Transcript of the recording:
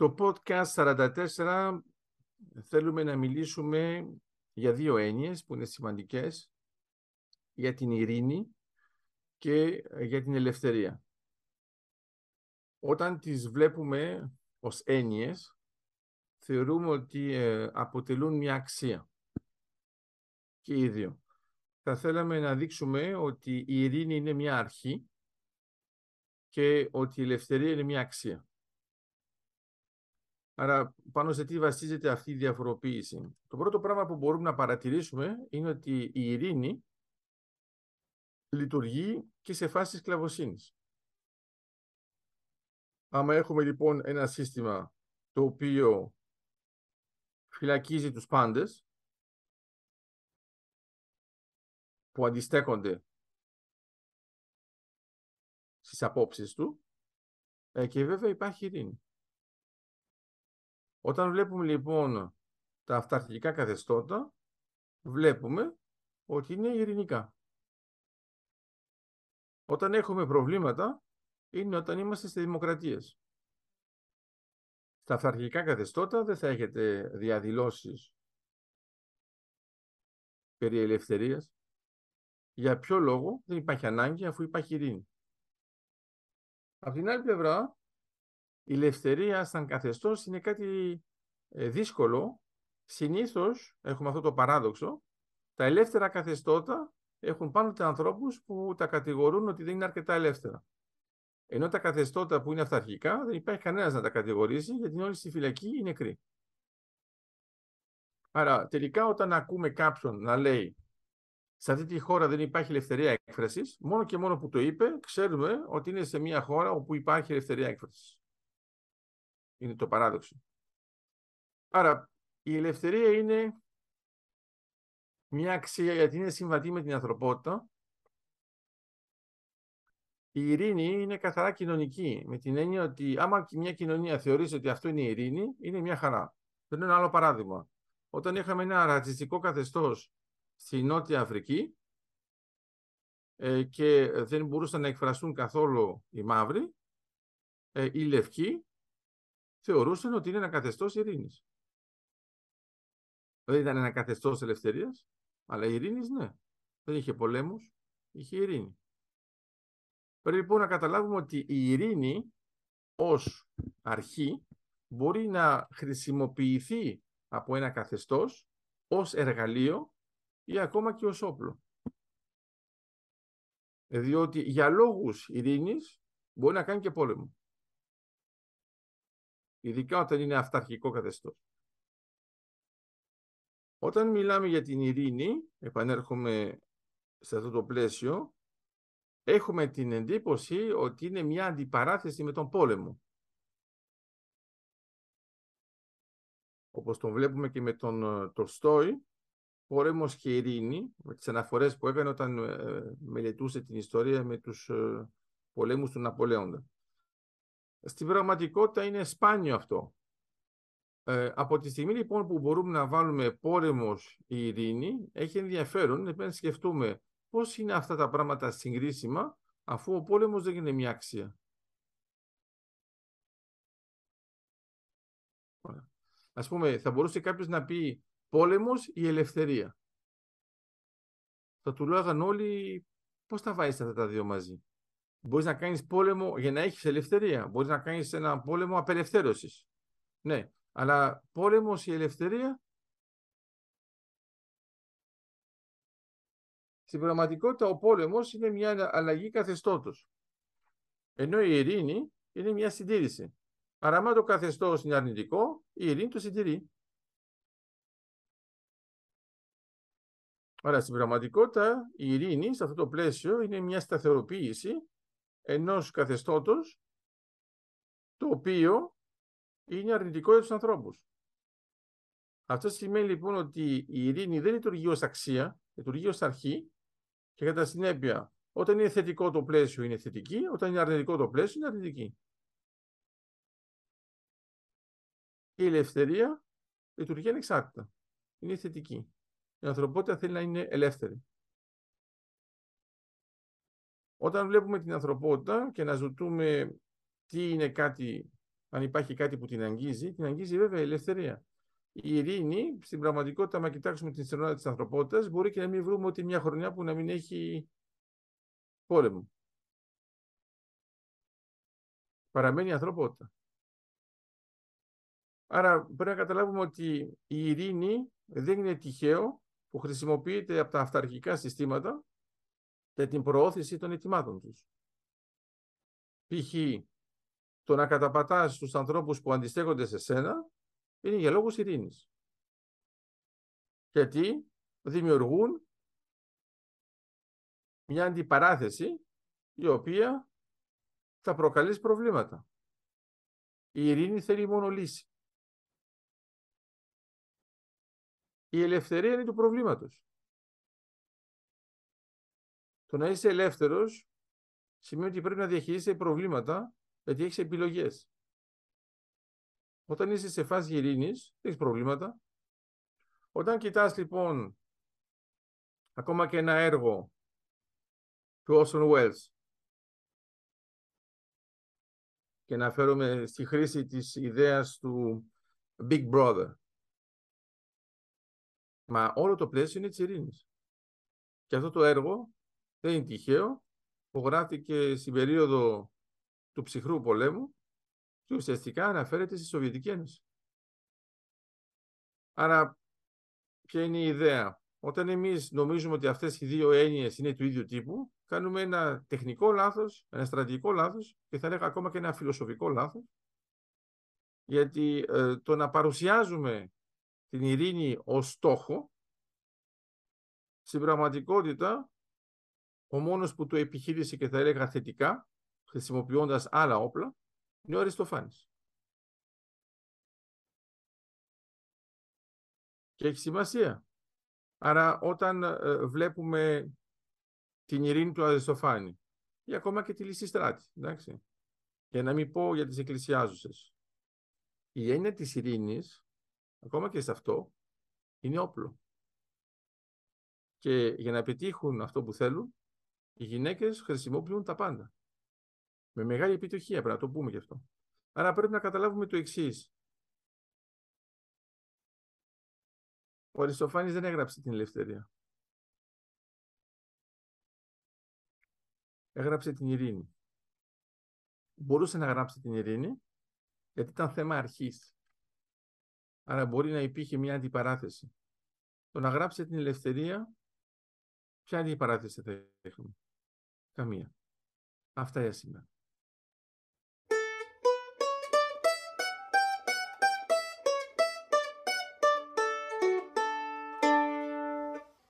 Στο podcast 44 θέλουμε να μιλήσουμε για δύο έννοιες που είναι σημαντικές, για την ειρήνη και για την ελευθερία. Όταν τις βλέπουμε ως έννοιες, θεωρούμε ότι ε, αποτελούν μια αξία. Και οι δύο. Θα θέλαμε να δείξουμε ότι η ειρήνη είναι μια αρχή και ότι η ελευθερία είναι μια αξία. Άρα πάνω σε τι βασίζεται αυτή η διαφοροποίηση; Το πρώτο πράγμα που μπορούμε να παρατηρήσουμε είναι ότι η ειρήνη λειτουργεί και σε φάσεις κλαβοσύνης. Άμα έχουμε λοιπόν ένα σύστημα το οποίο φυλακίζει τους πάντες που αντιστέκονται στις απόψεις του ε, και βέβαια υπάρχει ειρήνη. Όταν βλέπουμε λοιπόν τα αυταρχικά καθεστώτα, βλέπουμε ότι είναι ειρηνικά. Όταν έχουμε προβλήματα, είναι όταν είμαστε σε δημοκρατίες. Στα αυταρχικά καθεστώτα δεν θα έχετε διαδηλώσεις περί ελευθερίας. Για ποιο λόγο δεν υπάρχει ανάγκη αφού υπάρχει ειρήνη. Από την άλλη πλευρά, η ελευθερία σαν καθεστώς είναι κάτι ε, δύσκολο. Συνήθως, έχουμε αυτό το παράδοξο, τα ελεύθερα καθεστώτα έχουν πάνω τα ανθρώπους που τα κατηγορούν ότι δεν είναι αρκετά ελεύθερα. Ενώ τα καθεστώτα που είναι αυταρχικά δεν υπάρχει κανένας να τα κατηγορήσει γιατί είναι όλοι στη φυλακή ή νεκροί. Άρα τελικά όταν ακούμε κάποιον να λέει σε αυτή τη χώρα δεν υπάρχει ελευθερία έκφρασης, μόνο και μόνο που το είπε, ξέρουμε ότι είναι σε μια χώρα όπου υπάρχει ελευθερία έκφρασης. Είναι το παράδοξο. Άρα η ελευθερία είναι μια αξία γιατί είναι συμβατή με την ανθρωπότητα. Η ειρήνη είναι καθαρά κοινωνική, με την έννοια ότι άμα μια κοινωνία θεωρήσει ότι αυτό είναι η ειρήνη, είναι μια χαρά. Δεν είναι ένα άλλο παράδειγμα. Όταν είχαμε ένα ρατσιστικό καθεστώς στη Νότια Αφρική ε, και δεν μπορούσαν να εκφραστούν καθόλου οι μαύροι, ε, οι λευκοί θεωρούσαν ότι είναι ένα καθεστώς ειρήνης. Δεν ήταν ένα καθεστώς ελευθερίας, αλλά η ειρήνης ναι. Δεν είχε πολέμους, είχε ειρήνη. Πρέπει λοιπόν να καταλάβουμε ότι η ειρήνη ως αρχή μπορεί να χρησιμοποιηθεί από ένα καθεστώς ως εργαλείο ή ακόμα και ως όπλο. Διότι για λόγους ειρήνης μπορεί να κάνει και πόλεμο. Ειδικά όταν είναι αυταρχικό καθεστώς. Όταν μιλάμε για την ειρήνη, επανέρχομαι σε αυτό το πλαίσιο, έχουμε την εντύπωση ότι είναι μια αντιπαράθεση με τον πόλεμο. Όπως τον βλέπουμε και με τον ε, Τολστόη, πόλεμος και ειρήνη, με τις αναφορές που έκανε όταν ε, μελετούσε την ιστορία με τους ε, πολέμους του Ναπολέοντα. Στην πραγματικότητα είναι σπάνιο αυτό. Ε, από τη στιγμή λοιπόν που μπορούμε να βάλουμε πόλεμος ή ειρήνη, έχει ενδιαφέρον να σκεφτούμε πώς είναι αυτά τα πράγματα συγκρίσιμα, αφού ο πόλεμος δεν είναι μια αξία. Ας πούμε, θα μπορούσε κάποιος να πει πόλεμος ή ελευθερία. Θα του λέγαν όλοι πώς τα βάζεις αυτά τα δύο μαζί. Μπορείς να κάνεις πόλεμο για να έχεις ελευθερία. Μπορείς να κάνεις ένα πόλεμο απελευθέρωσης. Ναι, αλλά πόλεμος ή ελευθερία Στην πραγματικότητα ο πόλεμος είναι μια αλλαγή καθεστώτος. Ενώ η ειρήνη είναι μια συντήρηση. Άρα αν το καθεστώς είναι αρνητικό, η ειρήνη το συντηρεί. Άρα στην πραγματικότητα η ειρήνη σε αυτό το πλαίσιο είναι μια σταθεροποίηση ενός καθεστώτος το οποίο είναι αρνητικό για τους ανθρώπους. Αυτό σημαίνει λοιπόν ότι η ειρήνη δεν λειτουργεί ως αξία, λειτουργεί ως αρχή και κατά συνέπεια όταν είναι θετικό το πλαίσιο είναι θετική, όταν είναι αρνητικό το πλαίσιο είναι αρνητική. Η ελευθερία λειτουργεί ανεξάρτητα. Είναι θετική. Η ανθρωπότητα θέλει να είναι ελεύθερη. Όταν βλέπουμε την ανθρωπότητα και να ζητούμε τι είναι κάτι αν υπάρχει κάτι που την αγγίζει, την αγγίζει βέβαια η ελευθερία. Η ειρήνη, στην πραγματικότητα, αν κοιτάξουμε την ιστορία της ανθρωπότητας, μπορεί και να μην βρούμε ότι μια χρονιά που να μην έχει πόλεμο. Παραμένει η ανθρωπότητα. Άρα πρέπει να καταλάβουμε ότι η ειρήνη δεν είναι τυχαίο που χρησιμοποιείται από τα αυταρχικά συστήματα για την προώθηση των ετοιμάτων τους. Π.χ. το να καταπατάς τους ανθρώπους που αντιστέκονται σε σένα είναι για λόγους ειρήνης. Γιατί δημιουργούν μια αντιπαράθεση η οποία θα προκαλέσει προβλήματα. Η ειρήνη θέλει μόνο λύση. Η ελευθερία είναι του προβλήματος. Το να είσαι ελεύθερος σημαίνει ότι πρέπει να διαχειρίσαι προβλήματα γιατί έχεις επιλογές. Όταν είσαι σε φάση ειρήνης, έχεις προβλήματα. Όταν κοιτάς λοιπόν ακόμα και ένα έργο του Orson Welles και να φέρουμε στη χρήση της ιδέας του Big Brother. Μα όλο το πλαίσιο είναι της ειρήνης. Και αυτό το έργο δεν είναι τυχαίο, που γράφτηκε στην περίοδο του ψυχρού πολέμου και ουσιαστικά αναφέρεται στη Σοβιετική Ένωση. Άρα, ποια είναι η ιδέα; Όταν εμείς νομίζουμε ότι αυτές οι δύο έννοιες είναι του ίδιου τύπου, κάνουμε ένα τεχνικό λάθος, ένα στρατηγικό λάθος και θα έλεγα ακόμα και ένα φιλοσοφικό λάθος, γιατί ε, το να παρουσιάζουμε την ειρήνη ως στόχο, στην πραγματικότητα ο μόνος που το επιχείρησε και θα έλεγα θετικά, χρησιμοποιώντας άλλα όπλα, είναι ο Αριστοφάνης. Και έχει σημασία. Άρα όταν ε, βλέπουμε την ειρήνη του Αριστοφάνη ή ακόμα και τη Λυσιστράτη, εντάξει, για να μην πω για τις εκκλησιάζουσες, η έννοια της ειρήνης, ακόμα και σε αυτό, είναι όπλο. Και για να πετύχουν αυτό που θέλουν, οι γυναίκες χρησιμοποιούν τα πάντα. Με μεγάλη επιτυχία, πρέπει να το πούμε γι' αυτό. Άρα πρέπει να καταλάβουμε το εξής. Ο Αριστοφάνης δεν έγραψε την ελευθερία. Έγραψε την ειρήνη. Μπορούσε να γράψει την ειρήνη, γιατί ήταν θέμα αρχής. Άρα μπορεί να υπήρχε μια αντιπαράθεση. Το να γράψει την ελευθερία, ποια αντιπαράθεση θα έχουμε; Καμία. Αυτά για σήμερα.